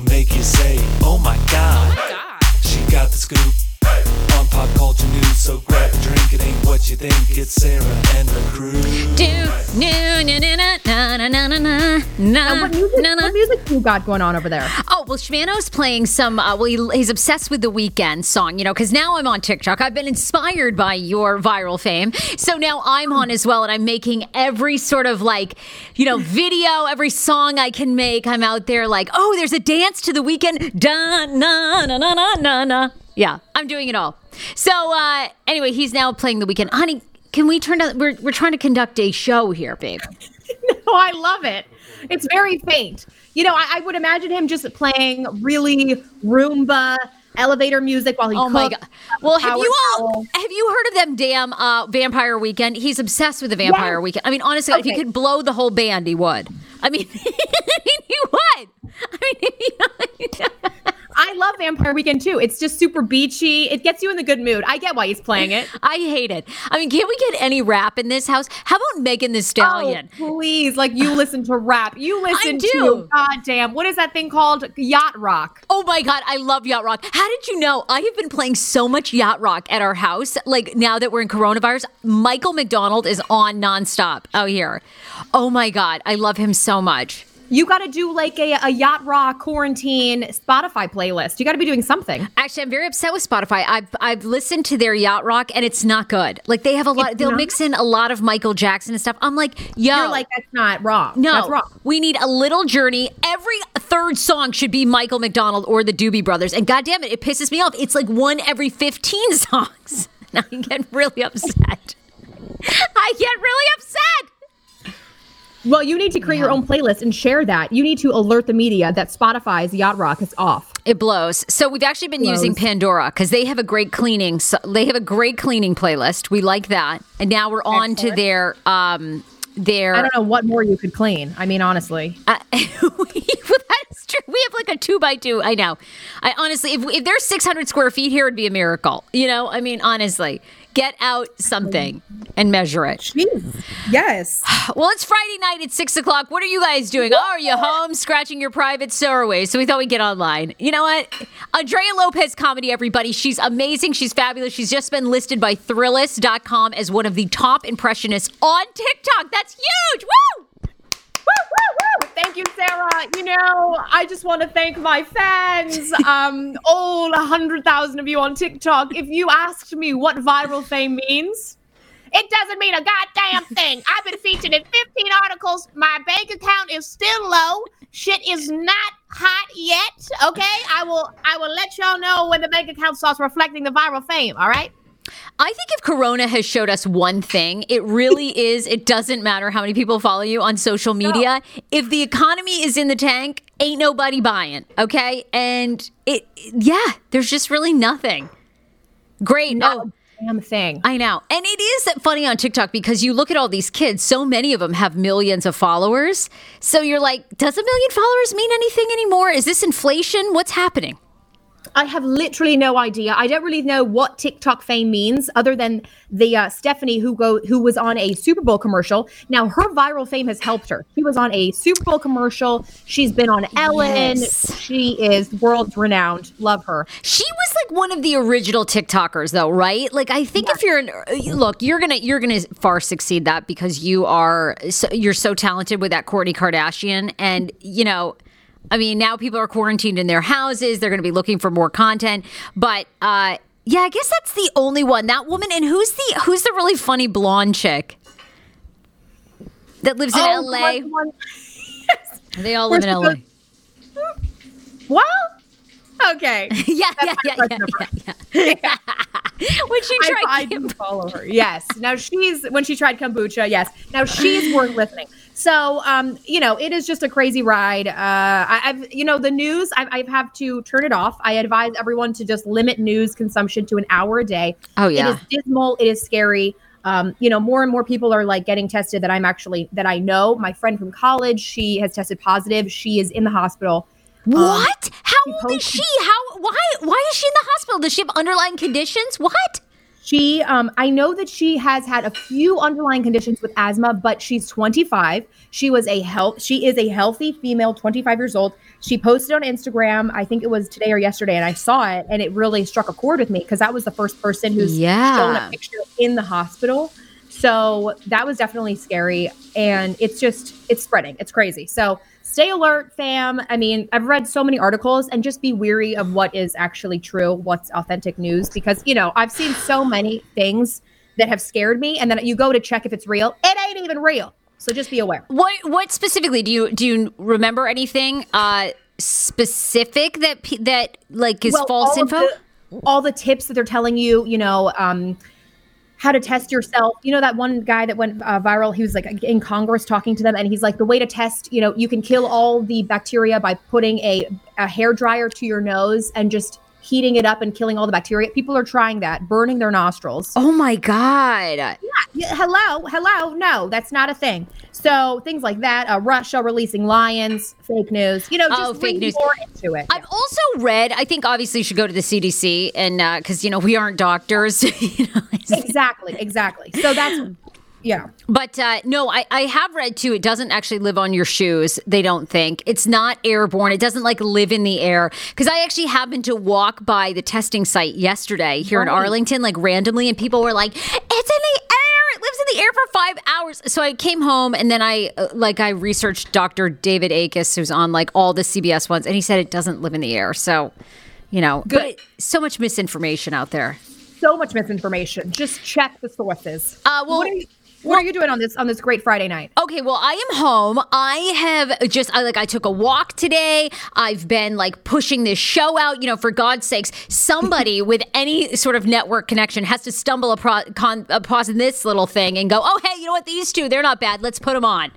Make you say, oh, oh my god. She got the scoop drink. What you think. It's Sarah and the crew. Do no no no no no no no no no Now, what music, no no. what music you got going on over there? Oh well, Shmano's playing some. Uh, well, he, he's obsessed with the Weeknd song, you know, because now I'm on TikTok. I've been inspired by your viral fame, so now I'm on as well, and I'm making every sort of like, you know, video, every song I can make. I'm out there like, oh, there's a dance to the Weeknd. Da na na na na na na. Yeah, I'm doing it all. So uh, anyway, he's now playing the Weeknd. Honey, can we turn down? We're we're trying to conduct a show here, babe. No, I love it. It's very faint. You know, I, I would imagine him just playing really Roomba elevator music while he Oh my cooks, god! Well, have you all towel. have you heard of them damn uh, Vampire Weekend? He's obsessed with the Vampire Yes. Weekend. I mean, honestly, if he could blow the whole band, he would. I mean, I mean, he would. I mean, I love Vampire Weekend too. It's just super beachy. It gets you in the good mood. I get why he's playing it. I hate it. I mean, can't we get any rap in this house? How about Megan Thee Stallion? Oh, please. Like you listen to rap. You listen do. to goddamn. What is that thing called? Yacht rock. Oh my God, I love Yacht Rock. How did you know? I have been playing so much Yacht Rock at our house. Like now that we're in coronavirus, Michael McDonald is on nonstop out here. Oh my God, I love him so much. You got to do like a, a yacht rock quarantine Spotify playlist. You got to be doing something. Actually, I'm very upset with Spotify. I've I've listened to their yacht rock and it's not good. Like they have a lot. It's they'll not? mix in a lot of Michael Jackson and stuff. I'm like, yo, You're like, that's not wrong. no, That's we need a little journey. Every third song should be Michael McDonald or the Doobie Brothers. And goddamn it, it pisses me off. It's like one every 15 songs. And I get really upset. I get really upset. Well, you need to create your own playlist and share that. You need to alert the media that Spotify's yacht rock is off. It blows. So we've actually been using Pandora because they have a great cleaning. So they have a great cleaning playlist. We like that. And now we're on to their um their. I don't know what more you could clean. I mean, honestly. Uh, we, that's true. We have like a two by two. I know. I honestly, if, if there's 600 square feet here, it'd be a miracle. You know, I mean, honestly, get out something and measure it. Jeez. Yes. Well, it's Friday night at six o'clock. What are you guys doing? Oh, are you home scratching your private stowaways? So we thought we'd get online. You know what? Andrea Lopez comedy, everybody. She's amazing. She's fabulous. She's just been listed by Thrillist.com as one of the top impressionists on TikTok. That's huge. Woo, woo, woo. Thank you, Sarah. You know, I just want to thank my fans, um, all 100,000 of you on TikTok. If you asked me what viral fame means, it doesn't mean a goddamn thing. I've been featured in 15 articles. My bank account is still low. Shit is not hot yet. Okay, I will. I will let y'all know when the bank account starts reflecting the viral fame. All right. I think if Corona has showed us one thing, it really is it doesn't matter how many people follow you on social media. If the economy is in the tank, ain't nobody buying, okay? And it yeah, there's just really nothing. Great. Not oh, damn thing. I know. And it is funny on TikTok because you look at all these kids, so many of them have millions of followers. So you're like, does a million followers mean anything anymore? Is this inflation? What's happening? I have literally no idea. I don't really know what TikTok fame means, other than the uh, Stephanie who go who was on a Super Bowl commercial. Now her viral fame has helped her. She was on a Super Bowl commercial. She's been on Ellen. Yes. She is world renowned. Love her. She was like one of the original TikTokers, though, right? Like, I think if you're an look, you're gonna you're gonna far succeed that because you are so, you're so talented with that Kourtney Kardashian, and you know, I mean, now people are quarantined in their houses. They're gonna be looking for more content, but uh, yeah, I guess that's the only one. That woman, and who's the who's the really funny blonde chick that lives in Oh, L.A. one- They all live in L.A. the- Well, okay. yeah, That's yeah, yeah, yeah, yeah, yeah. when she tried I do follow her. Yes. Now she's when she tried kombucha. Yes. Now she's worth listening. So, um, you know, it is just a crazy ride. Uh, I, I've, you know, the news. I, I have to turn it off. I advise everyone to just limit news consumption to an hour a day. Oh, yeah. It is dismal. It is scary. Um, you know, more and more people are like getting tested that I'm actually that I know. My friend from college, she has tested positive. She is in the hospital. What? How old is she? How? Why? Why is she in the hospital? Does she have underlying conditions? What? She, um, I know that she has had a few underlying conditions with asthma, but she's 25. She was a health. She is a healthy female, 25 years old. She posted on Instagram. I think it was today or yesterday, and I saw it, and it really struck a chord with me because that was the first person who's Yeah. shown a picture in the hospital. So that was definitely scary, and it's just it's spreading. It's crazy. So stay alert, fam. I mean, I've read so many articles, and just be weary of what is actually true, what's authentic news, because you know I've seen so many things that have scared me, and then you go to check if it's real. It ain't even real. So just be aware. What? What specifically do you do? You remember anything uh, specific that that like is Well, false info? the- all the tips that they're telling you, you know, um, how to test yourself. You know that one guy that went uh, viral. He was like in Congress talking to them, and he's like, the way to test, you know, you can kill all the bacteria by putting a a hair dryer to your nose and just heating it up and killing all the bacteria. People are trying that, burning their nostrils. oh my god! Yeah, hello, hello. No, that's not a thing. So things like that. Uh, Russia releasing lions, fake news. You know, just Oh, fake news. more into it. I've also read. I think obviously you should go to the CDC and because you know we aren't doctors. you know, exactly, exactly. So that's yeah. But uh, no, I, I have read too. It doesn't actually live on your shoes. They don't think it's not airborne. It doesn't like live in the air. Because I actually happened to walk by the testing site yesterday here in Arlington, like randomly, and people were like, "It's in the air! It lives in the air for five hours. So I came home and then I uh, like I researched Dr. David Agus, who's on like all the CBS ones, and he said it doesn't live in the air. So, you know, Good. but so much misinformation out there. So much misinformation. Just check the sources. Uh, well- you, what are you doing on this on this great Friday night? Okay, well, I am home. I have just I, like I took a walk today. I've been like pushing this show out. You know, for God's sakes, somebody with any sort of network connection has to stumble upon, upon this little thing and go, "Oh, hey, you know what? These two, they're not bad. Let's put them on."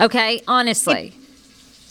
Okay, honestly.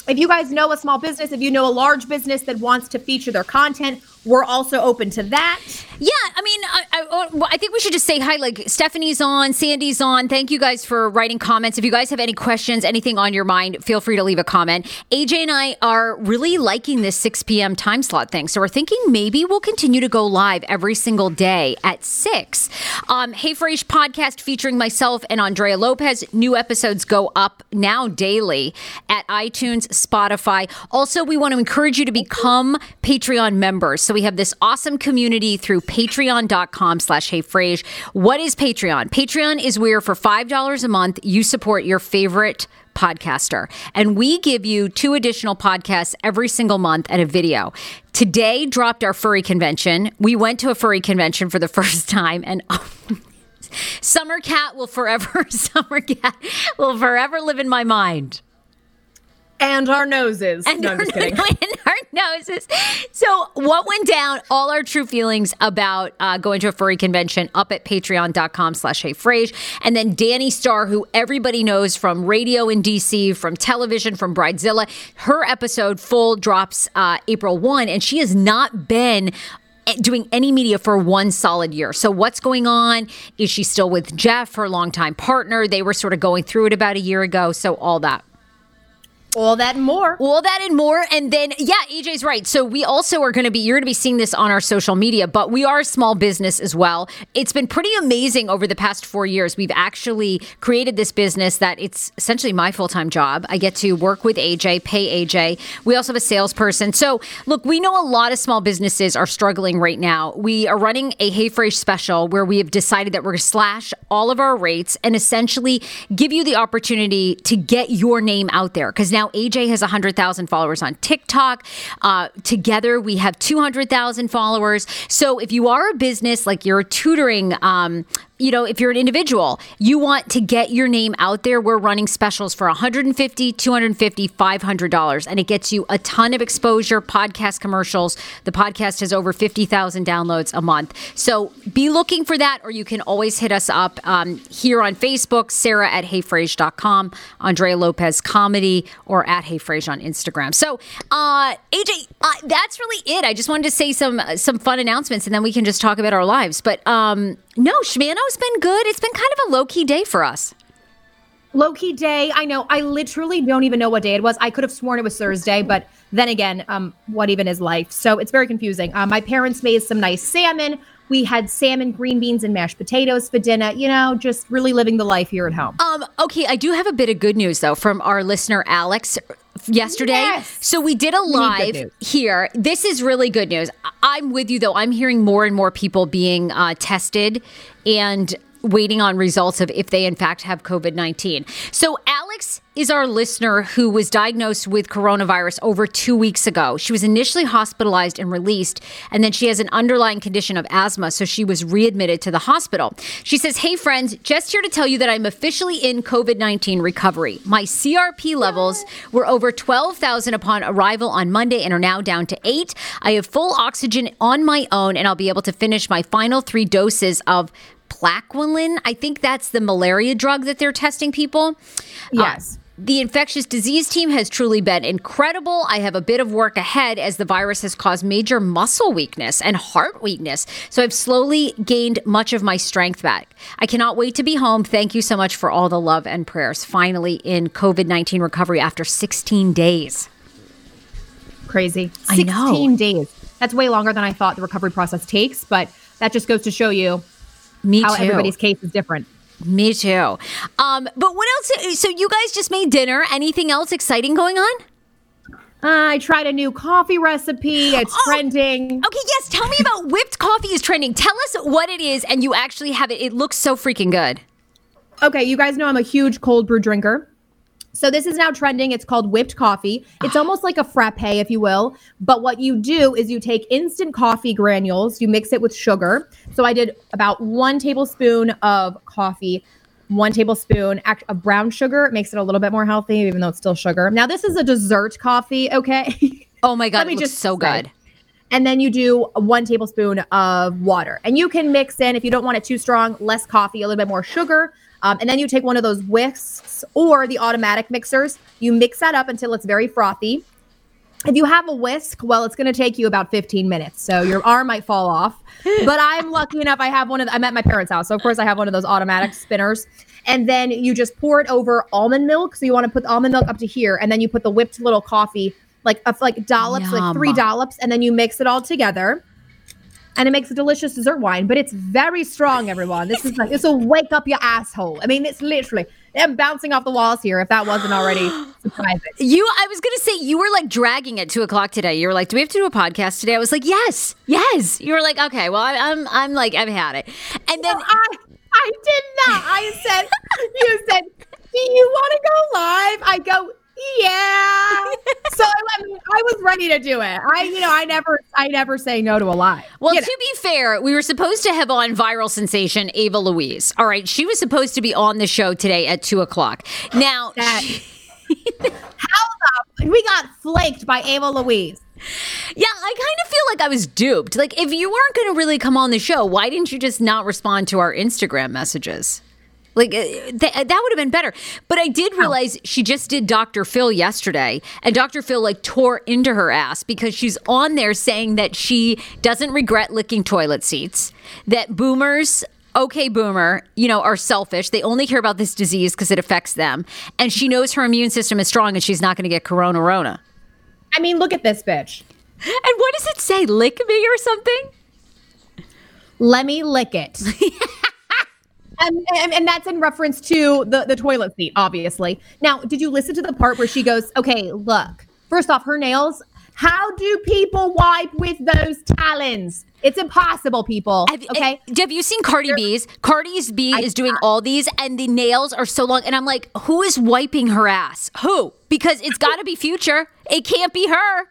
If you guys know a small business, if you know a large business that wants to feature their content, we're also open to that. Yeah, I mean, I, I, I think we should just say hi. Like Stephanie's on, Sandy's on. Thank you guys for writing comments. If you guys have any questions, anything on your mind, feel free to leave a comment. AJ and I are really liking this 6 p.m. time slot thing, so we're thinking maybe we'll continue to go live every single day at six. Um, hey Frase podcast featuring myself and Andrea Lopez. New episodes go up now daily at iTunes, Spotify. Also, we want to encourage you to become Patreon members. So we have this awesome community through patreon.com slash heyfrase. What is Patreon? Patreon is where for $5 a month you support your favorite podcaster. And we give you two additional podcasts every single month and a video. Today dropped our furry convention. We went to a furry convention for the first time and oh, Summer Cat will forever Summer Cat will forever live in my mind. And our noses. And no, I'm our, just kidding. and our noses. So, what went down? All our true feelings about uh, going to a furry convention up at patreon.com slash Hey heyfrase. And then Danni Starr, who everybody knows from radio in DC, from television, from Bridezilla, her episode full drops uh, April 1, and she has not been doing any media for one solid year. So what's going on? Is she still with Jeff, her longtime partner? They were sort of going through it about a year ago. So all that. All that and more. All that and more. And then, yeah, AJ's right. So we also are going to be, you're going to be seeing this on our social media, but we are a small business as well. It's been pretty amazing over the past four years. We've actually created this business that it's essentially my full time job. I get to work with AJ, pay AJ. We also have a salesperson. So, look, we know a lot of small businesses are struggling right now. We are running a Hey Frase special where we have decided that we're going to slash all of our rates and essentially give you the opportunity to get your name out there. Because now AJ has 100,000 followers on TikTok. Uh, together, we have 200,000 followers. So if you are a business, like you're a tutoring, um, you know, if you're an individual, you want to get your name out there, we're running specials for 150, 250, 500 dollars and it gets you a ton of exposure, podcast commercials. The podcast has over 50,000 downloads a month. So be looking for that or you can always hit us up um, here on Facebook, Sarah at heyfrase.com, Andrea Lopez Comedy or at heyfrase on Instagram. So, uh, AJ, uh, that's really it. I just wanted to say some some fun announcements and then we can just talk about our lives. But um, no, Shmano's been good. It's been kind of a low key day for us. Low key day. I know. I literally don't even know what day it was. I could have sworn it was Thursday, but then again, um, what even is life? So it's very confusing. Uh, my parents made some nice salmon. We had salmon, green beans, and mashed potatoes for dinner. You know, just really living the life here at home. Um, okay, I do have a bit of good news though from our listener Alex yesterday. Yes. So we did a live here. This is really good news. I'm with you though. I'm hearing more and more people being uh, tested and waiting on results of if they in fact have COVID 19. So Alex is our listener who was diagnosed with coronavirus over two weeks ago. She was initially hospitalized and released, and then she has an underlying condition of asthma, so she was readmitted to the hospital. She says, Hey, friends, just here to tell you that I'm officially in COVID 19 recovery. My CRP levels were over 12,000 upon arrival on Monday and are now down to eight. I have full oxygen on my own, and I'll be able to finish my final three doses of Plaquenil. I think that's the malaria drug that they're testing people. Yes. Uh, the infectious disease team has truly been incredible. I have a bit of work ahead as the virus has caused major muscle weakness and heart weakness. So I've slowly gained much of my strength back. I cannot wait to be home. Thank you so much for all the love and prayers. Finally in COVID 19 recovery after 16 days. Crazy. I 16 days. That's way longer than I thought the recovery process takes, but that just goes to show you Me how too. everybody's case is different. Me too. Um, but what else? So you guys just made dinner. Anything else exciting going on? I tried a new coffee recipe. It's Oh. trending. Okay, yes, tell me about whipped coffee is trending. Tell us what it is and you actually have it. It looks so freaking good. Okay, you guys know I'm a huge cold brew drinker. So this is now trending. It's called whipped coffee. It's almost like a frappe, if you will. But what you do is you take instant coffee granules, you mix it with sugar. So I did about one tablespoon of coffee, one tablespoon of brown sugar. It makes it a little bit more healthy, even though it's still sugar. Now this is a dessert coffee, okay? Oh my god, Let me just so say. good. and then you do one tablespoon of water and you can mix in if you don't want it too strong less coffee a little bit more sugar um, and then you take one of those whisks or the automatic mixers. You mix that up until it's very frothy. If you have a whisk well it's going to take you about 15 minutes so your arm might fall off. But i'm lucky enough i have one of the, i'm at my parents house so of course i have one of those automatic spinners. And then you just pour it over almond milk so you want to put the almond milk up to here and then you put the whipped little coffee like like dollops like three dollops and then you mix it all together. And it makes a delicious dessert wine but it's very strong everyone. This is like this will wake up your asshole. I mean it's literally i'm bouncing off the walls here if that wasn't already surprising You, I was gonna say you were like dragging at two o'clock today. You were like, "Do we have to do a podcast today?" I was like, "Yes, yes." You were like, "Okay, well, I, I'm, I'm like, I've had it." And then I I did not. I said you said, "Do you want to go live?" I go, "Yeah." so I mean, I was ready to do it. I you know, I never I never say no to a lie Well, You know. to be fair, we were supposed to have on viral sensation Ava Louise. All right, she was supposed to be on the show today at two o'clock. Now, That- she- how the we got flaked by Ava Louise. yeah, I kind of feel like I was duped. Like, if you weren't going to really come on the show, why didn't you just not respond to our Instagram messages? Like uh, th- that would have been better. But I did realize she just did Dr. Phil yesterday, and Dr. Phil like tore into her ass because she's on there saying that she doesn't regret licking toilet seats, that boomers. Okay, boomer, you know, are selfish. They only care about this disease because it affects them. And she knows her immune system is strong and she's not going to get corona rona. I mean, look at this bitch. And what does it say? Lick me or something? Let me lick it. And, and, and that's in reference to the, the toilet seat, obviously. Now, did you listen to the part where she goes, okay, look, first off, her nails, how do people wipe with those talons? It's impossible, people. Have, okay. Have you seen Cardi B's? Cardi's B is doing all these, and the nails are so long. And I'm like, who is wiping her ass? Who? Because it's got to be Future. It can't be her.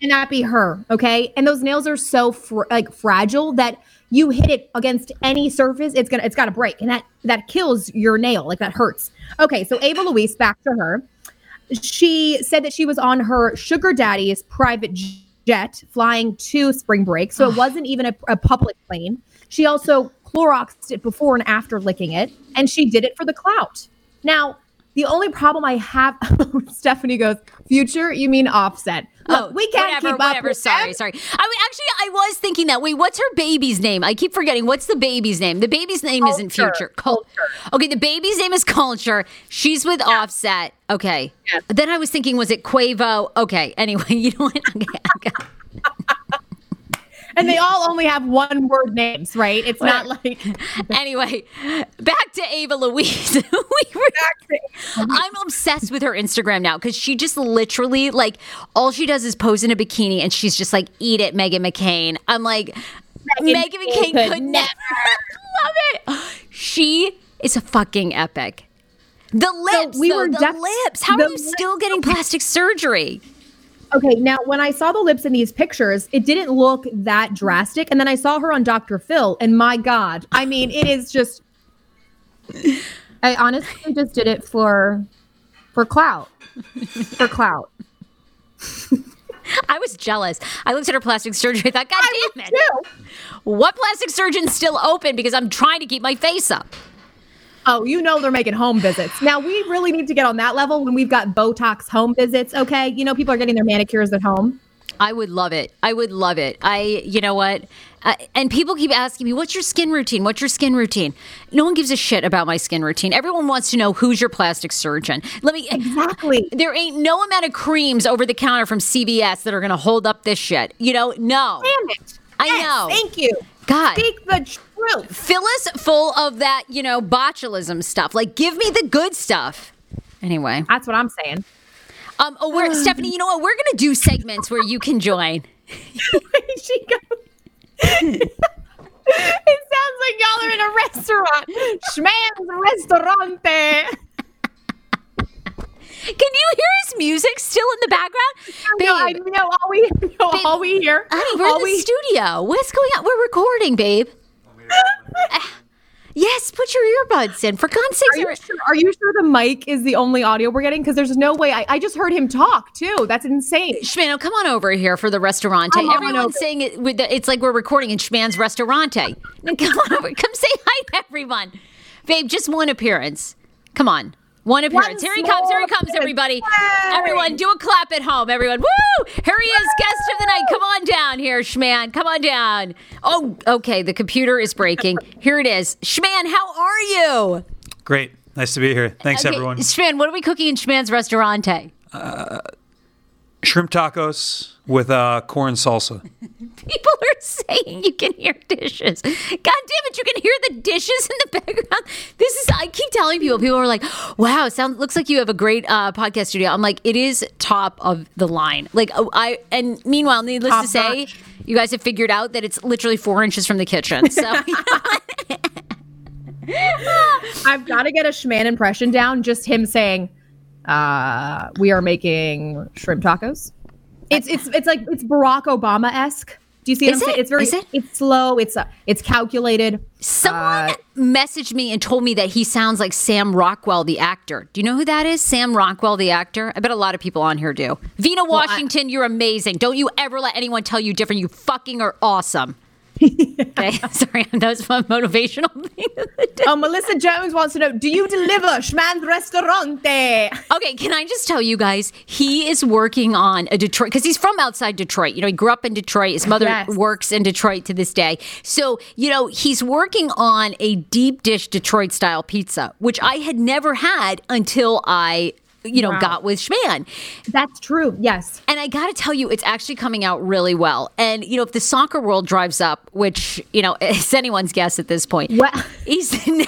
cannot be her. Okay. And those nails are so fr- like fragile that you hit it against any surface, it's gonna it's gotta break. And that that kills your nail. Like that hurts. Okay, so Ava Louise, back to her. She said that she was on her sugar daddy's private jet flying to spring break. So it wasn't even a, a public plane. She also Cloroxed it before and after licking it, and she did it for the clout. Now, the only problem I have, Stephanie goes, "Future? You mean Offset? Look, we can't Oh, whatever, keep up whatever. sorry, them. sorry. I actually, I was thinking that. Wait, what's her baby's name? I keep forgetting. What's the baby's name? The baby's name isn't Kulture. Future. Cul- Okay, the baby's name is Kulture. She's with Offset. Okay. Then I was thinking, was it Quavo? Okay. Anyway, you know what? Okay. okay. And they all only have one word names, right? It's not like anyway, back to Ava Louise. we were, I'm obsessed with her Instagram now because she just literally like all she does is pose in a bikini and she's just like, "Eat it, Meghan McCain." I'm like, Meghan, McCain could, never love it. She is a fucking epic. The lips, we though, were the def- lips. How the are you still getting plastic surgery? Okay, now when I saw the lips in these pictures, it didn't look that drastic. And then I saw her on Dr. Phil, and my God, I mean, it is just. I honestly just did it for, for clout, for clout. I was jealous. I looked at her plastic surgery. I thought, God I damn it. too. What plastic surgeon's still open because I'm trying to keep my face up? Oh, you know they're making home visits. Now we really need to get on that level when we've got Botox home visits. Okay, you know people are getting their manicures at home. I would love it. I would love it. I, you know what? Uh, and people keep asking me, what's your skin routine? What's your skin routine? No one gives a shit about my skin routine. Everyone wants to know who's your plastic surgeon. Let me. Exactly. There ain't no amount of creams over the counter from CVS that are going to hold up this shit. You know, no. Damn it! I Yes, know. Thank you. God. Speak the truth. Fill us full of that, you know, botulism stuff. Like, give me the good stuff. Anyway. That's what I'm saying. Um, oh, we're, Stephanie, you know what? We're gonna do segments where you can join. she goes. it sounds like y'all are in a restaurant. Schman's restaurante. Can you hear his music still in the background? No, I know all we know, all we hear. honey, we're all in the we studio. What's going on? We're recording, babe. Yes, put your earbuds in. For God's sakes, Are you, sure, are you sure the mic is the only audio we're getting? Because there's no way. I, I just heard him talk too. That's insane. Shmano, come on over here for the restaurante. Come Everyone's saying it with the, it's like we're recording in Schman's restaurante. Now come on over. Come say hi to everyone. Babe, just one appearance. Come on. One appearance. here he comes. Here he comes, everybody. appearance. Everyone, do a clap at home. Everyone. Woo! Here he is, guest of the night. Come on down here, Schman. Come on down. Oh, okay. The computer is breaking. Here it is. Schman, how are you? Great. Nice to be here. Thanks, Okay, everyone. Schman, what are we cooking in Schman's restaurante? Uh, shrimp tacos with uh, corn salsa. People are saying you can hear dishes. God damn it, you can hear the dishes in the background. This is I keep telling people, people are like, wow, sounds looks like you have a great uh, podcast studio. I'm like, it is top of the line. Like oh, I and meanwhile, needless Top to say, notch. you guys have figured out that it's literally four inches from the kitchen. So I've got to get a Schman impression down. Just him saying, uh, "We are making shrimp tacos." It's it's it's like it's Barack Obama esque. Do you see what Is I'm saying? It's very Is it? it's slow. It's uh, it's calculated. someone Uh, messaged me and told me that he sounds like Sam Rockwell, the actor. Do you know who that is? Sam Rockwell, the actor. I bet a lot of people on here do. Vina Washington, you're amazing. Don't you ever let anyone tell you different. You fucking are awesome. okay, sorry, that was my motivational thing. of the day. Oh, Melissa Jones wants to know: Do you deliver Schman's Restaurante? Okay, can I just tell you guys, he is working on a Detroit because he's from outside Detroit. You know, he grew up in Detroit. His mother Yes. works in Detroit to this day. So, you know, he's working on a deep dish Detroit style pizza, which I had never had until I, you know, Wow. got with Schman. That's true. Yes. And I got to tell you, it's actually coming out really well. And, you know, if the soccer world drives up, which, you know, it's anyone's guess at this point, Well- he's now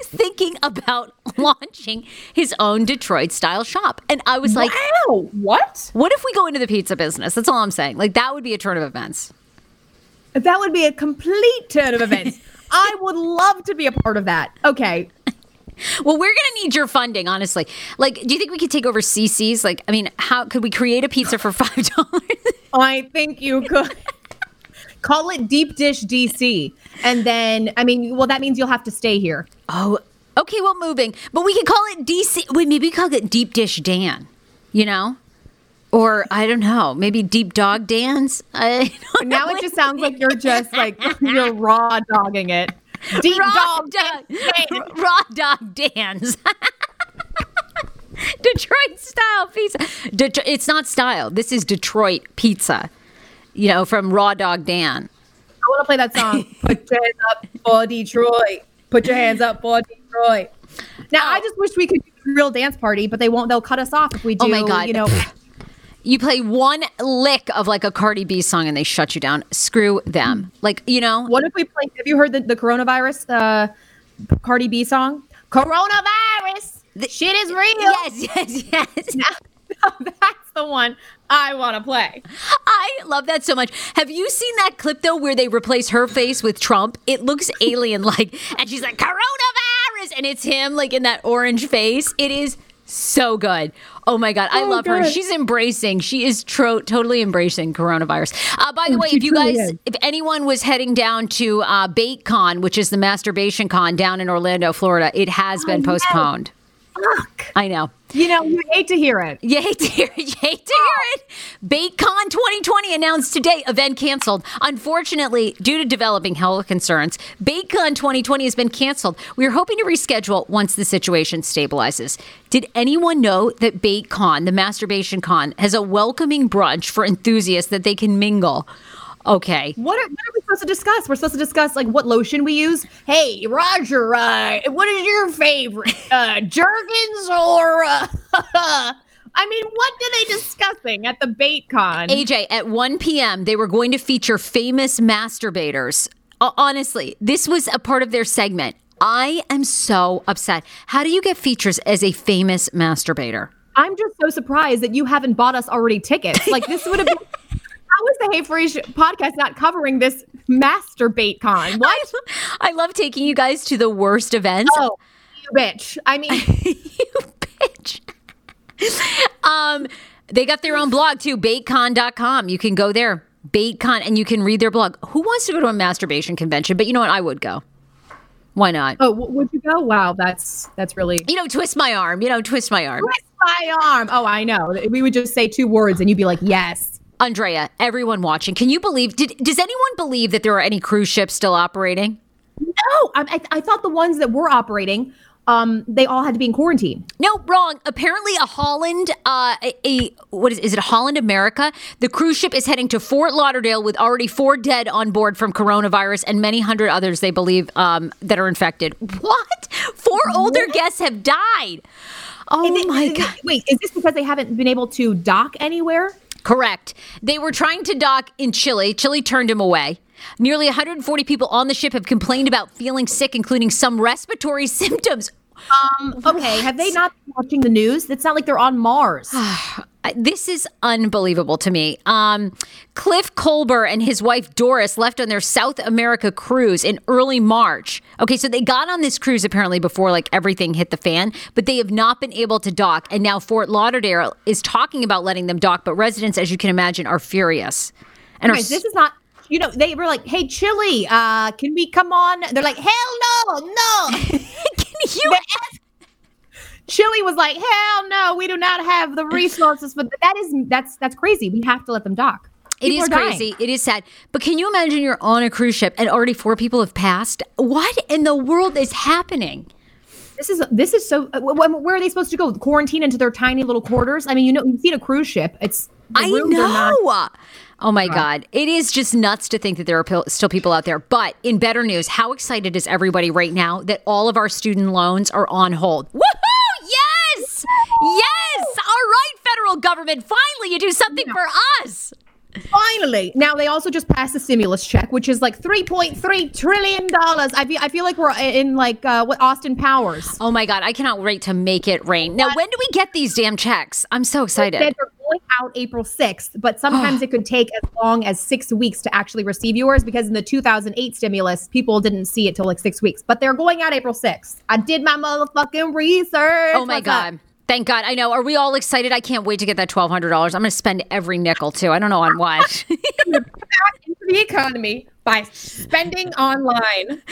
thinking about launching his own Detroit style shop. And I was like, wow. What? what if we go into the pizza business? That's all I'm saying. Like, that would be a turn of events. That would be a complete turn of events. I would love to be a part of that. Okay. Well, we're going to need your funding, honestly. Like, do you think we could take over Cicis? Like, I mean, how could we create a pizza for $5? I think you could call it deep dish DC. And then, I mean, well, that means you'll have to stay here. Oh, okay. Well, moving, but we could call it DC. Wait, maybe we call it Deep Dish Dan. You know, or I don't know. Maybe Deep Dog Dan's. I don't Now it just sounds like you're just like you're raw dogging it. Deep raw dog. dog, raw dog Dan's. Detroit style pizza. Det- it's not style. This is Detroit pizza. You know, from Raw Dog Dan. I want to play that song. Put your hands up for Detroit. Put your hands up for Detroit. Now, oh. I just wish we could do a real dance party, but they won't. They'll cut us off if we do. Oh my God. You know, You play one lick of like a Cardi B song and they shut you down. Screw them. Like, you know, what if we play? Have you heard the, the coronavirus uh, Cardi B song? Coronavirus. The shit is real. yes, yes, yes. That's the one I want to play. I love that so much. Have you seen that clip though where they replace her face with Trump? It looks alien like, and she's like coronavirus, and it's him like in that orange face. It is so good. Oh my god, I Oh, love her. She's embracing. She is tro- totally embracing coronavirus. Uh, by the way, if you guys, if anyone was heading down to uh, BaitCon, which is the masturbation con down in Orlando, Florida, it has been postponed. Fuck. I know. You know, you hate to hear it. You hate to hear it. You hate to hear it. BaitCon 2020 announced today, event canceled. Unfortunately, due to developing health concerns, BaitCon 2020 has been canceled. We are hoping to reschedule once the situation stabilizes. Did anyone know that BaitCon, the masturbation con, has a welcoming brunch for enthusiasts that they can mingle? Okay. What are, what are we supposed to discuss? We're supposed to discuss like what lotion we use. Hey, Roger, uh, what is your favorite? Uh, Jergens or? Uh, I mean, what are they discussing at the bait con? AJ, at 1 p.m., they were going to feature famous masturbators. Honestly, this was a part of their segment. I am so upset. How do you get features as a famous masturbator? I'm just so surprised that you haven't bought us already tickets. Like this would have been. How is the Hey podcast not covering this masturbate con? What? I love taking you guys to the worst events. Oh, you bitch. I mean, you bitch. um, they got their own blog too, baitcon.com. You can go there, baitcon, and you can read their blog. Who wants to go to a masturbation convention? But you know what? I would go. Why not? oh, would you go? Wow, that's that's really You know, twist my arm. You know, twist my arm. twist my arm. Oh, I know. We would just say two words and you'd be like, yes. Andrea, everyone watching, can you believe? Did does anyone believe that there are any cruise ships still operating? No, I, I, I thought the ones that were operating, um, they all had to be in quarantine. No, wrong. Apparently, a Holland, uh, a, a what is is it? A Holland America. The cruise ship is heading to Fort Lauderdale with already four dead on board from coronavirus and many hundred others they believe um, that are infected. What? Four older guests have died. Oh it- my it- god! Wait, is this because they haven't been able to dock anywhere? Correct. They were trying to dock in Chile. Chile turned him away. Nearly 140 people on the ship have complained about feeling sick, including some respiratory symptoms. Um, okay, have they not been watching the news? It's not like they're on Mars. This is unbelievable to me. Um, Cliff Colber and his wife Doris left on their South America cruise in early March. Okay, so they got on this cruise apparently before like everything hit the fan, but they have not been able to dock. And now Fort Lauderdale is talking about letting them dock, but residents, as you can imagine, are furious. And are this is not. You know, they were like, "Hey, Chile, uh, can we come on?" They're like, "Hell no, no." Can you Chile was like, "Hell no, we do not have the resources for that." Is that's that's crazy. We have to let them dock. It People is are dying. crazy. It is sad. But can you imagine you're on a cruise ship and already four people have passed? What in the world is happening? This is this is so. Uh, wh- wh- where are they supposed to go? Quarantine into their tiny little quarters? I mean, you know, you've seen a cruise ship. It's I not- know. Oh my God. It is just nuts to think that there are still people out there. But in better news, how excited is everybody right now that all of our student loans are on hold? Woohoo! Yes! All right, federal government. Finally, you do something for us. Finally. Now they also just passed the stimulus check, which is like three point three trillion dollars. I feel I feel like we're in like uh, what Austin Powers. Oh my God. I cannot wait to make it rain. Now, when do we get these damn checks? I'm so excited. Said they're going out April 6th, but sometimes it could take as long as six weeks to actually receive yours because in the 2008 stimulus, people didn't see it till like six weeks. But they're going out April 6th. I did my motherfucking research. Oh my What's up? Thank God. I know. Are we all excited? I can't wait to get that $1,200. I'm going to spend every nickel too. I don't know on what. The economy by spending online.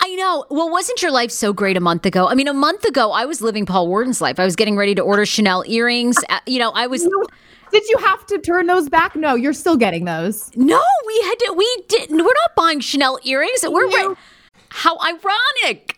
I know. Well, wasn't your life so great a month ago? I mean, a month ago, I was living Paul Warden's life. I was getting ready to order Chanel earrings. Uh, You know, I was. You- Did you have to turn those back? No, you're still getting those. No, we had to. We didn't. We're not buying Chanel earrings. We're. You- How ironic.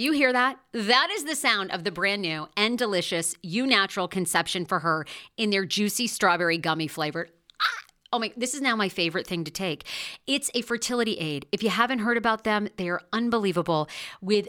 Do you hear that? That is the sound of the brand new and delicious Eu Natural Conception for Her in their juicy strawberry gummy flavored. Ah! Oh my, this is now my favorite thing to take. It's a fertility aid. If you haven't heard about them, they are unbelievable with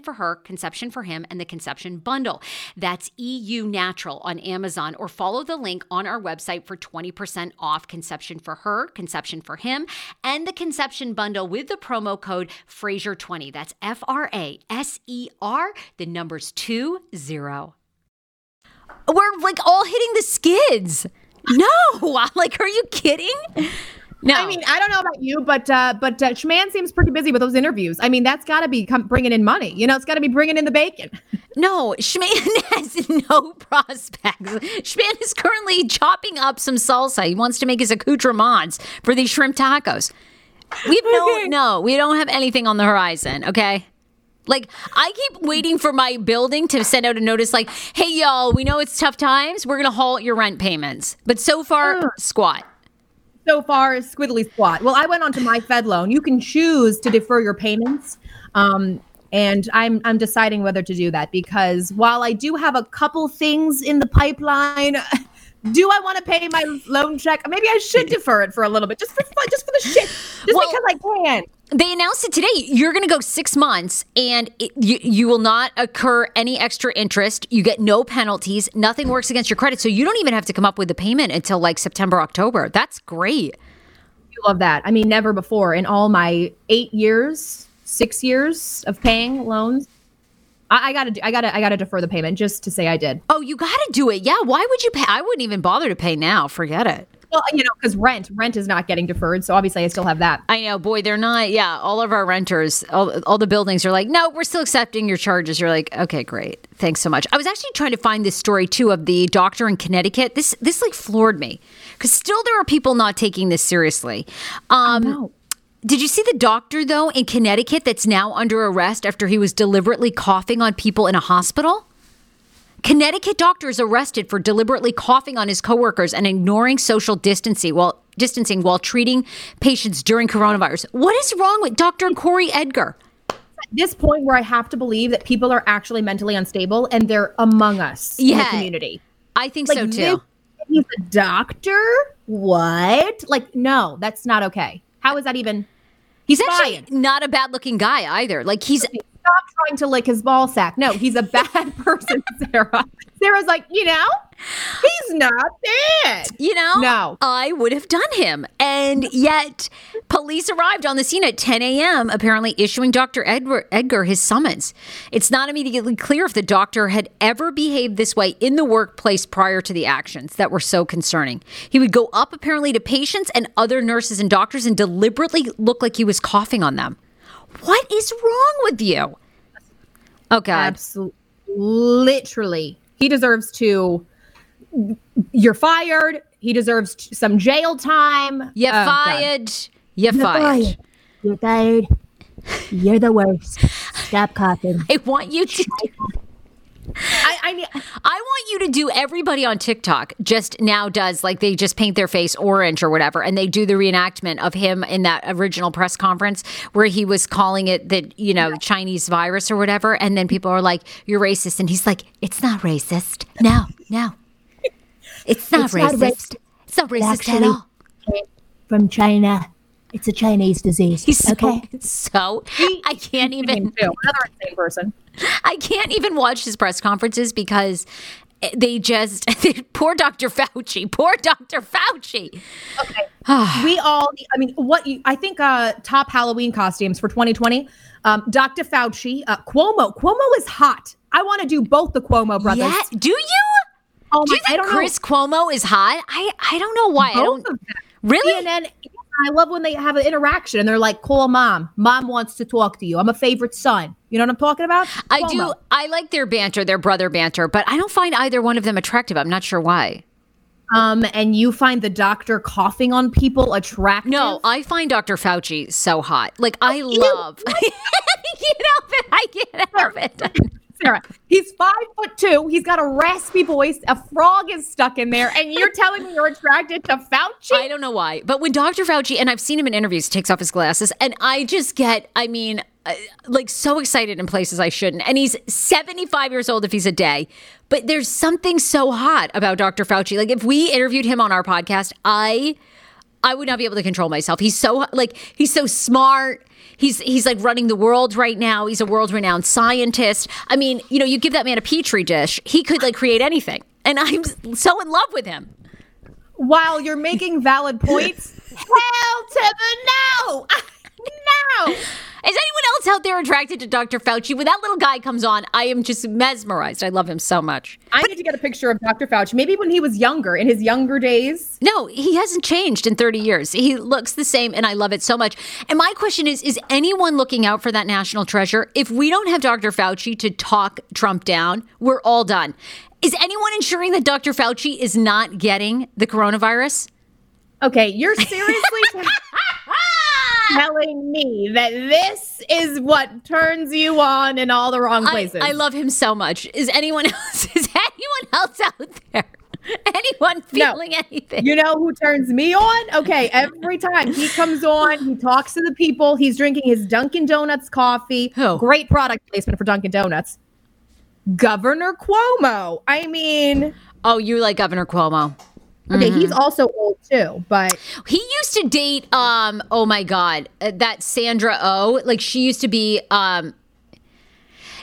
for her, conception for him, and the conception bundle. That's EU Natural on Amazon, or follow the link on our website for 20% off conception for her, conception for him, and the conception bundle with the promo code Fraser20. That's F R A S E R, the numbers two zero. We're like all hitting the skids. No, like, are you kidding? No, I mean, I don't know about you, but uh, but uh, Schman seems pretty busy with those interviews. I mean, that's got to be com- bringing in money. You know, it's got to be bringing in the bacon. No, Schman has no prospects. Schman is currently chopping up some salsa. He wants to make his accoutrements for these shrimp tacos. We have no, Okay. no, we don't have anything on the horizon. Okay. Like I keep waiting for my building to send out a notice like, "Hey y'all, we know it's tough times. We're going to halt your rent payments." But so far, squat. So far is squiddly squat. Well, I went on to my Fed loan. You can choose to defer your payments. Um, and I'm I'm deciding whether to do that because while I do have a couple things in the pipeline, do I want to pay my loan check? Maybe I should defer it for a little bit, just for fun, just for the shit, just Well- because I can. They announced it today. You're going to go six months, and it, you you will not incur any extra interest. You get no penalties. Nothing works against your credit, so you don't even have to come up with the payment until like September, October. That's great. I love that. I mean, never before in all my eight years, six years of paying loans. I, I gotta, do, I gotta, I gotta defer the payment just to say I did. Oh, you got to do it. Yeah. Why would you pay? I wouldn't even bother to pay now. Forget it. Well, you know, because rent, rent is not getting deferred, so obviously I still have that. I know, boy, they're not. Yeah, all of our renters, all, all the buildings are like, no, we're still accepting your charges. You're like, okay, great, thanks so much. I was actually trying to find this story too of the doctor in Connecticut. This this like floored me because still there are people not taking this seriously. Um, No. Did you see the doctor though in Connecticut that's now under arrest after he was deliberately coughing on people in a hospital? Connecticut doctor is arrested for deliberately coughing on his coworkers and ignoring social distancing while distancing while treating patients during coronavirus. What is wrong with Dr. Corey Edgar? At this point where I have to believe that people are actually mentally unstable and they're among us in the Yeah. community. I think so too. he's a doctor? What? Like, no, that's not okay. How is that even? He's actually not a bad looking guy either. Like he's Stop trying to lick his ball sack. No, he's a bad person, Sarah. Sarah's like, you know, He's not dead. You know, No. I would have done him. And yet, police arrived on the scene at 10 a.m., apparently issuing Dr. Edward, Edgar his summons. It's not immediately clear if the doctor had ever behaved this way in the workplace prior to the actions that were so concerning. He would go up, apparently, to patients and other nurses and doctors and deliberately look like he was coughing on them. What is wrong with you? Oh, God. Absolutely. Literally. He deserves to. You're fired. He deserves some jail time. You Oh, God. fired. you're fired. You're tired. You're the worst. Stop coughing. I want you to. I, I mean, I want you to do everybody on TikTok just now does like they just paint their face orange or whatever and they do the reenactment of him in that original press conference where he was calling it the you know Chinese virus or whatever and then people are like you're racist and he's like it's not racist. No, no. It's not It's not racist. racist. It's not racist at Actually, all. From China. It's a Chinese disease. He's so, okay. so I can't even. Another insane person. I can't even watch his press conferences because they just poor Dr. Fauci, poor Dr. Fauci. Okay, we all i mean what you i think uh top halloween costumes for 2020 um dr fauci uh cuomo cuomo is hot i want to do both the cuomo brothers Yeah, do you? Oh Do you think Chris Cuomo is hot? I I don't know why. I don't really. and then i love when they have an interaction and they're like call mom mom wants to talk to you i'm a favorite son you know what i'm talking about I do. I like their banter, their brother banter, but I don't find either one of them attractive. I'm not sure why. um and you find the doctor coughing on people attractive No, I find Dr. Fauci so hot. Like I love. I can't help it. I can't help it. Sarah, he's five foot two. He's got a raspy voice. A frog is stuck in there, and you're telling me you're attracted to Fauci? I don't know why, but when Dr. Fauci and I've seen him in interviews, takes off his glasses, and I just get, I mean, uh, like so excited in places I shouldn't. And he's 75 years old if he's a day, but there's something so hot about Dr. Fauci. Like if we interviewed him on our podcast, I, I would not be able to control myself. He's so like he's so smart. He's he's like running the world right now. He's a world renowned scientist. I mean, you know, you give that man a petri dish, he could like create anything. And I'm so in love with him. While you're making valid points, hell to the no! no! Is anyone else out there attracted to Dr. Fauci? When that little guy comes on, I am just mesmerized. I love him so much. I need to get a picture of Dr. Fauci. Maybe when he was younger, in his younger days. No, he hasn't changed in 30 years. He looks the same, and I love it so much. And my question is Is anyone looking out for that national treasure? If we don't have Dr. Fauci to talk Trump down, we're all done. Is anyone ensuring that Dr. Fauci is not getting the coronavirus? Okay, you're seriously telling me that this is what turns you on in all the wrong places. I love him so much. Is anyone else? Is anyone else out there? Anyone No. feeling anything? You know who turns me on? Okay, every time he comes on, he talks to the people. He's drinking his Dunkin' Donuts coffee. Who? Great product placement for Dunkin' Donuts. Governor Cuomo. I mean, oh, you like Governor Cuomo? Okay, Mm-hmm. he's also old too, but He used to date. Um. Oh my God, uh, that Sandra O. Like she used to be. Um.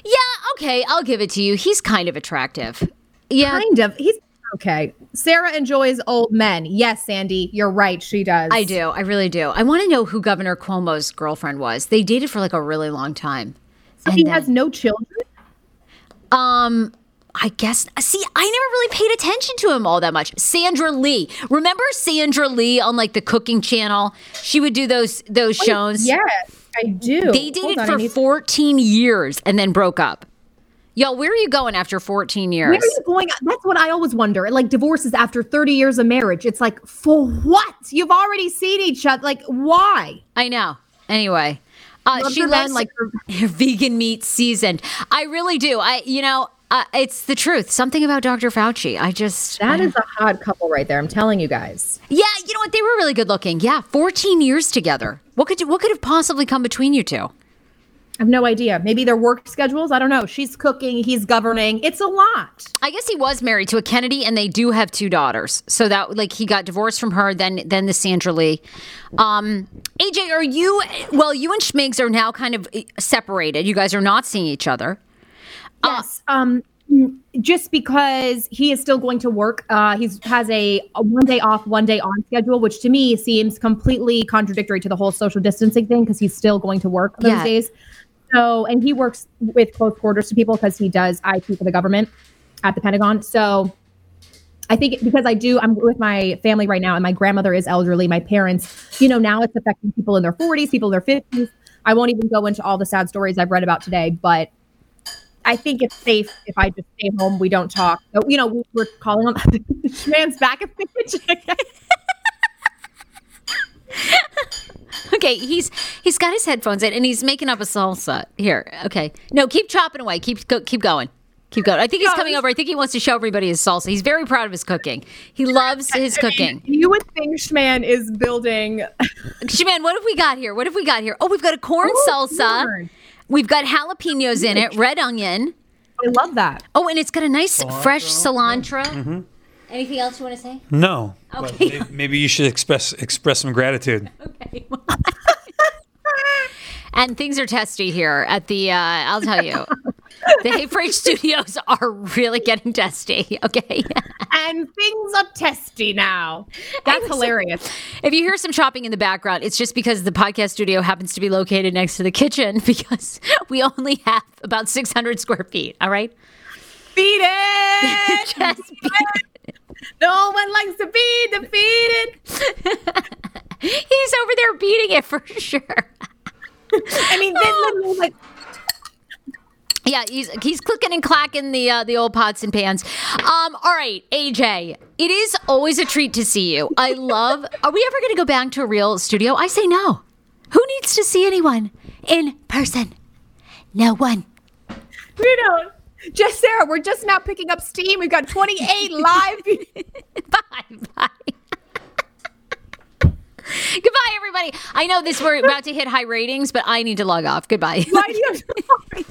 Yeah. Okay, I'll give it to you. He's kind of attractive. Yeah. kind of. He's okay. Sarah enjoys old men. Yes, Sandy, you're right. She does. I do. I really do. I want to know who Governor Cuomo's girlfriend was. They dated for like a really long time. So he has no children. Um, I guess. See, I never really paid attention to him all that much. Sandra Lee, remember Sandra Lee on like the cooking channel? She would do those those shows. Yes, I do. They dated on, for need- 14 years and then broke up. Y'all, where are you going after 14 years? Where are you going? That's what I always wonder. Like divorces after 30 years of marriage. It's like, for what? You've already seen each other. Like, why? I know. Anyway, uh, she loves like her, her vegan meat seasoned. I really do. I, you know, uh, it's the truth. Something about Dr. Fauci. I just That is a hot couple right there. I'm telling you guys. Yeah, you know what? They were really good looking. Yeah, 14 years together. What could you, what could have possibly come between you two? I have no idea. Maybe their work schedules. I don't know. She's cooking. He's governing. It's a lot. I guess he was married to a Kennedy, and they do have two daughters. So that like he got divorced from her, then then the Sandra Lee. Um, AJ, are you? Well, you and Schmigs are now kind of eh, separated. You guys are not seeing each other. Yes. Um. just because he is still going to work. Uh, he's has a, a one day off, one day on schedule, which to me seems completely contradictory to the whole social distancing thing because he's still going to work those Yeah. days. So, and he works with close quarters to people because he does IT for the government at the Pentagon. So, I think because I do, I'm with my family right now, and my grandmother is elderly. My parents, you know, now it's affecting people in their 40s, people in their 50s. I won't even go into all the sad stories I've read about today, but I think it's safe if I just stay home. We don't talk. So, you know, we- we're calling him. man's back at the kitchen. Okay, he's he's got his headphones in and he's making up a salsa. Here, okay. No, keep chopping away. Keep go, keep going. Keep going. I think he's coming over. I think he wants to show everybody his salsa. He's very proud of his cooking. He loves his cooking. you would think Schman is building. Schman, what have we got here? What have we got here? Oh, we've got a corn salsa. corn. We've got jalapenos in it, red onion. I love that. Oh, and it's got a nice fresh cilantro. Mm-hmm. Anything else you want to say? No. Okay. may- maybe you should express express some gratitude. Okay. and things are testy here at the. Uh, I'll tell you, the Hey Frase Studios are really getting testy. Okay. And things are testy now. That's hilarious. if you hear some chopping in the background, it's just because the podcast studio happens to be located next to the kitchen because we only have about 600 square feet. All right. Beat it. Just no one likes to be defeated. He's over there beating it for sure. I mean, literally like Yeah, he's he's clicking and clacking the uh, the old pots and pans. Um, all right, AJ, it is always a treat to see you. I love. Are we ever going to go back to a real studio? I say no. Who needs to see anyone in person? No one. you know, just Sarah, we're just now picking up steam. We've got 28 live. Bye bye. Goodbye, everybody. I know this we're about to hit high ratings, but I need to log off. Goodbye. Why do you?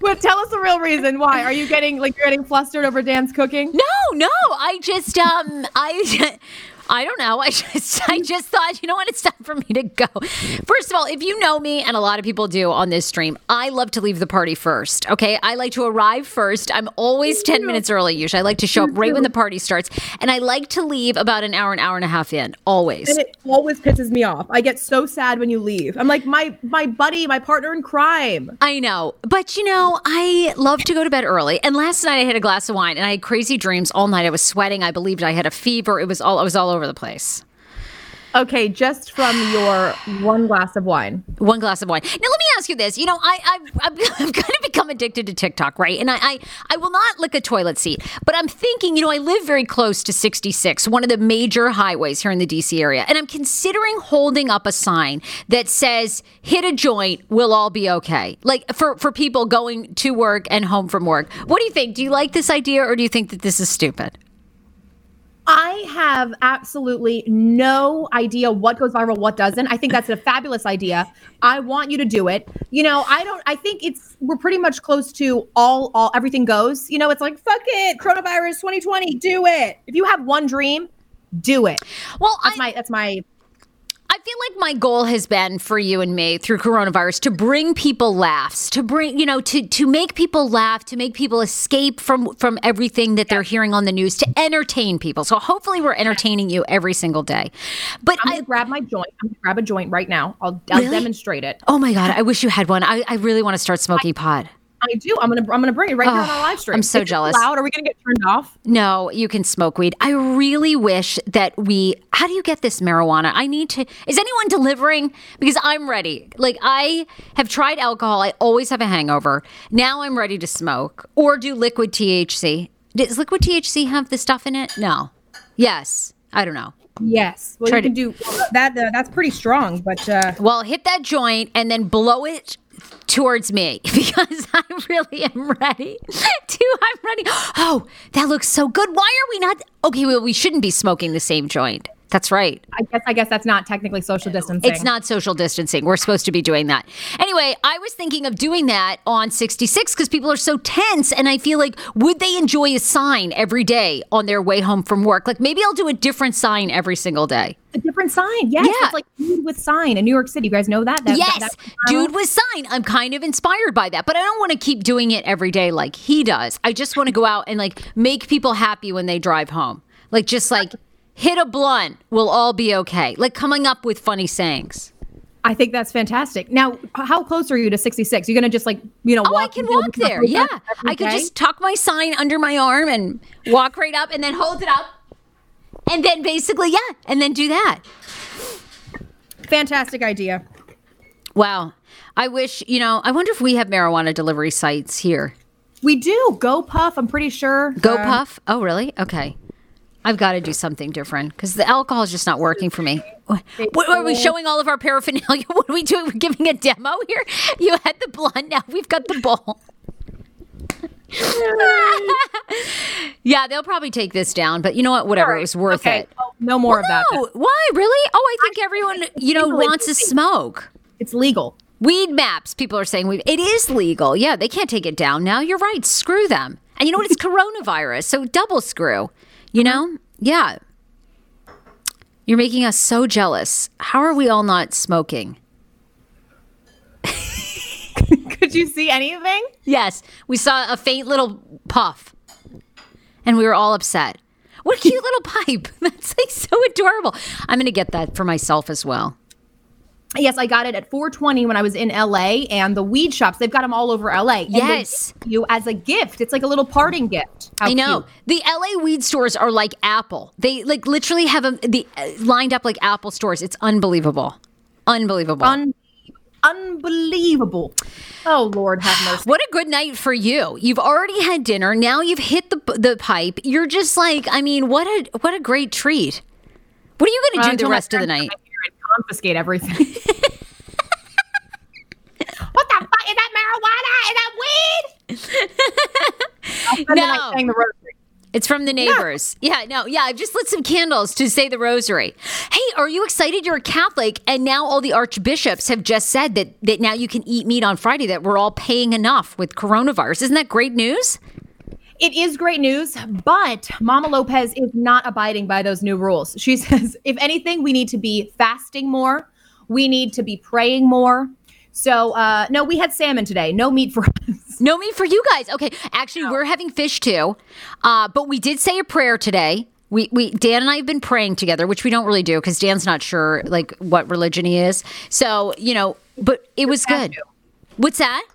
what? Tell us the real reason. Why are you getting like you're getting flustered over Dan's cooking? No, no. I just um I I don't know. I just I mm. just thought, you know what, it's time for me to go. First of all, if you know me, and a lot of people do on this stream, I love to leave the party first. Okay. I like to arrive first. I'm always 10 minutes early usually. I like to show up right when the party starts. And I like to leave about an hour, an hour and a half in. Always. And it always pisses me off. I get so sad when you leave. I'm like my my buddy, my partner in crime. I know, but you know, I love to go to bed early. And last night I had a glass of wine and I had crazy dreams all night. I was sweating. I believed I had a fever. It was all I was all over the place. Okay, just from your one glass of wine. One glass of wine. Now let me ask you this. You know, I I've, I've, I've kind of become addicted to TikTok, right? And I, I I will not lick a toilet seat, but I'm thinking, you know, I live very close to 66, one of the major highways here in the DC area, and I'm considering holding up a sign that says "Hit a joint, we'll all be okay." Like for for people going to work and home from work. What do you think? Do you like this idea, or do you think that this is stupid? I have absolutely no idea what goes viral, what doesn't. I think that's a fabulous idea. I want you to do it. You know, I don't I think it's we're pretty much close to all all everything goes. You know, it's like fuck it, coronavirus 2020, do it. If you have one dream, do it. Well, That's I, my that's my feel like my goal has been for you and me through coronavirus to bring people laughs, to bring, you know, to to make people laugh, to make people escape from from everything that they're hearing on the news, to entertain people. So hopefully we're entertaining you every single day. But I'm gonna grab my joint. I'm gonna grab a joint right now. I'll, I'll Really? demonstrate it. Oh my god, I wish you had one. I, I really want to start smoking pot. I do. I'm gonna I'm gonna bring it right here on Oh, our live stream. I'm so Is jealous. Loud? Are we gonna get turned off? No, you can smoke weed. I really wish that we. How do you get this marijuana? I need to. Is anyone delivering? Because I'm ready. Like, I have tried alcohol. I always have a hangover. Now I'm ready to smoke or do liquid THC. Does liquid THC have the stuff in it? No. Yes. I don't know. Yes. Well, Try you to- can do that. Uh, that's pretty strong, but uh, Well, hit that joint and then blow it towards me because I really am ready to. I'm ready. Oh, that looks so good. Why are we not? Okay, well, we shouldn't be smoking the same joint. That's right. I guess I guess that's not technically social distancing. It's not social distancing. We're supposed to be doing that. Anyway, I was thinking of doing that on 66 because people are so tense. And I feel like, would they enjoy a sign every day on their way home from work? Like maybe I'll do a different sign every single day. a different sign. Yes, Yeah. it's like dude with sign in New York City. You guys know that? That- yes, that- dude with sign. I'm kind of inspired by that, but I don't want to keep doing it every day like he does. I just want to go out and like make people happy when they drive home. Like just like hit a blunt, we'll all be okay. Like coming up with funny sayings. I think that's fantastic. Now, how close are you to 66? You're gonna just like you know Oh, I can walk there. Yeah. I can just tuck my sign under my arm and walk right up and then hold it up. And then basically, yeah, and then do that. fantastic idea. Wow. I wish, you know, I wonder if we have marijuana delivery sites here. We do Gopuff. I'm pretty sure. Go Uh, Puff? Oh, really? Okay. I've got to do something different because the alcohol is just not working for me. What, what- are we showing all of our paraphernalia? What are we doing? We're giving a demo here. You had the blunt, now we've got the bowl. yeah, they'll probably take this down, but you know what? Whatever. It was worth okay. it. Oh, no more of that. Oh, why? Really? Oh, I think everyone, you know, wants to smoke. It's legal. Weedmaps, people are saying it is legal. Yeah, they can't take it down now. You're right. Screw them. And you know what? It's coronavirus, so double screw. You know? Yeah. You're making us so jealous. How are we all not smoking? Could you see anything? Yes, we saw a faint little puff, and we were all upset. What a cute little pipe. That's like so adorable. I'm going to get that for myself as well. Yes, I got it at 420 when I was in LA, and the weed shops they've got them all over LA. Yes. you as a gift. It's like a little parting gift. How I know cute. the LA weed stores are like Apple. They like literally have a, the uh, lined up like Apple stores. It's unbelievable, unbelievable. Un- unbelievable. Oh Lord, have mercy. what a good night for you. You've already had dinner. Now you've hit the the pipe. You're just like, I mean, what a what a great treat. What are you going to do the rest of the parents night? Come here and Confiscate everything. what the fuck is that marijuana? Is that weed? And then I No. the. It's from the neighbors. Yeah. no, yeah. I've just lit some candles to say the rosary. Hey, are you excited? You're a Catholic, and now all the archbishops have just said that that now you can eat meat on Friday. That we're all paying enough with coronavirus. Isn't that great news? It is great news, but Mama Lopez is not abiding by those new rules. She says, if anything, we need to be fasting more. We need to be praying more. So, uh, no, we had salmon today. No meat for us. No meat for you guys. Okay, actually, we're having fish too, uh, but we did say a prayer today. We, we Dan and I have been praying together, which we don't really do because Dan's not sure like what religion he is. So you know, but it was good. What's that?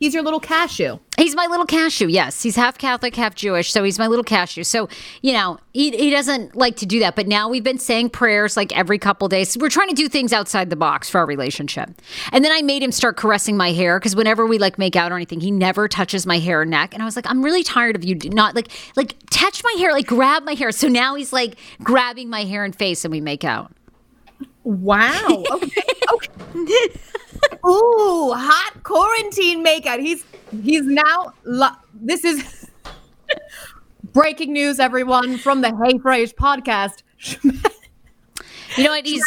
He's your little cashew. He's my little cashew. Yes, he's half Catholic, half Jewish, so he's my little cashew. So you know, he he doesn't like to do that. But now we've been saying prayers like every couple days. We're trying to do things outside the box for our relationship. And then I made him start caressing my hair because whenever we like make out or anything, he never touches my hair or neck. And I was like, I'm really tired of you not like like touch my hair, like grab my hair. So now he's like grabbing my hair and face, and we make out. Wow. Okay. okay. Ooh, hot quarantine makeout. He's he's now. Lo- this is breaking news, everyone, from the Hey Frase podcast. You know what? He's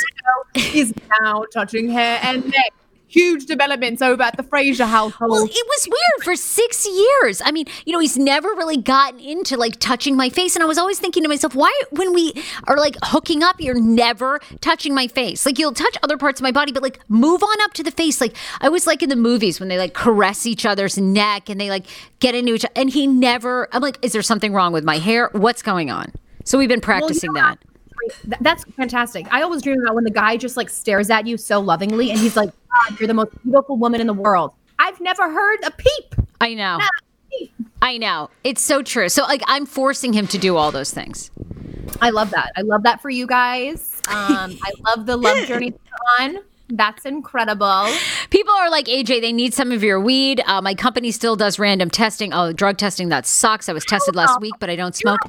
He's now touching hair and neck. Huge developments over at the Fraser household. Well, it was weird for six years. I mean, you know, he's never really gotten into like touching my face. And I was always thinking to myself, why, when we are like hooking up, you're never touching my face? Like, you'll touch other parts of my body, but like move on up to the face. Like, I was like in the movies when they like caress each other's neck and they like get into each other, And he never, I'm like, is there something wrong with my hair? What's going on? So we've been practicing know that. Th- That's fantastic. I always dream about when the guy just like stares at you so lovingly and he's like, God, you're the most beautiful woman in the world. I've never heard a peep. I know. I know. It's so true. So, like, I'm forcing him to do all those things. I love that. I love that for you guys. Um, I love the love journey on. That's incredible. People are like, AJ, they need some of your weed. Uh, my company still does random testing. Oh, drug testing, that sucks. I was tested last week, but I don't smoke.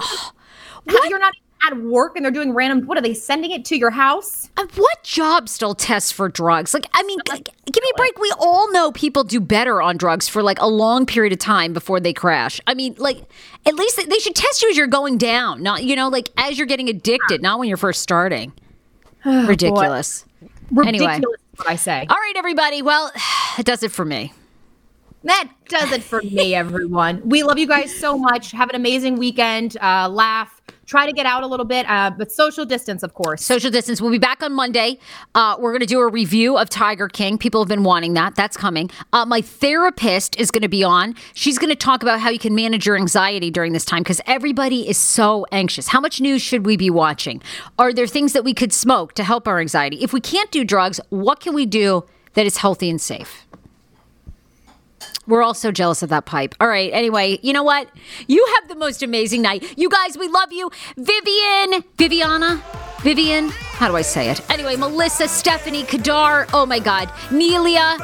You're not at work and they're doing random. What are they sending it to your house? What job still tests for drugs? Like, I mean, g- give me a break. We all know people do better on drugs for like a long period of time before they crash. I mean, like, at least they- should test you as you're going down, not, you know, like as you're getting addicted, not when you're first starting. Ridiculous. Anyway. Ridiculous, is what I say. All right, everybody. Well, that does it for me. That does it for me, everyone. We love you guys so much. Have an amazing weekend. Uh, laugh. Try to get out a little bit, uh, but social distance, of course. Social distance. We'll be back on Monday. Uh, we're going to do a review of Tiger King. People have been wanting that. That's coming. Uh, my therapist is going to be on. She's going to talk about how you can manage your anxiety during this time because everybody is so anxious. How much news should we be watching? Are there things that we could smoke to help our anxiety? If we can't do drugs, what can we do that is healthy and safe? We're all so jealous of that pipe. All right. Anyway, you know what? You have the most amazing night. You guys, we love you. Vivian, Viviana, Vivian. How do I say it? Anyway, Melissa, Stephanie, Kadar. Oh my God. Nelia.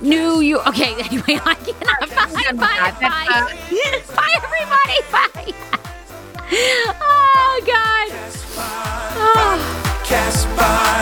New you. Okay. Anyway, I cannot. Bye. Bye. Bye. Bye, everybody. Bye. Oh, God. Oh. Casbah.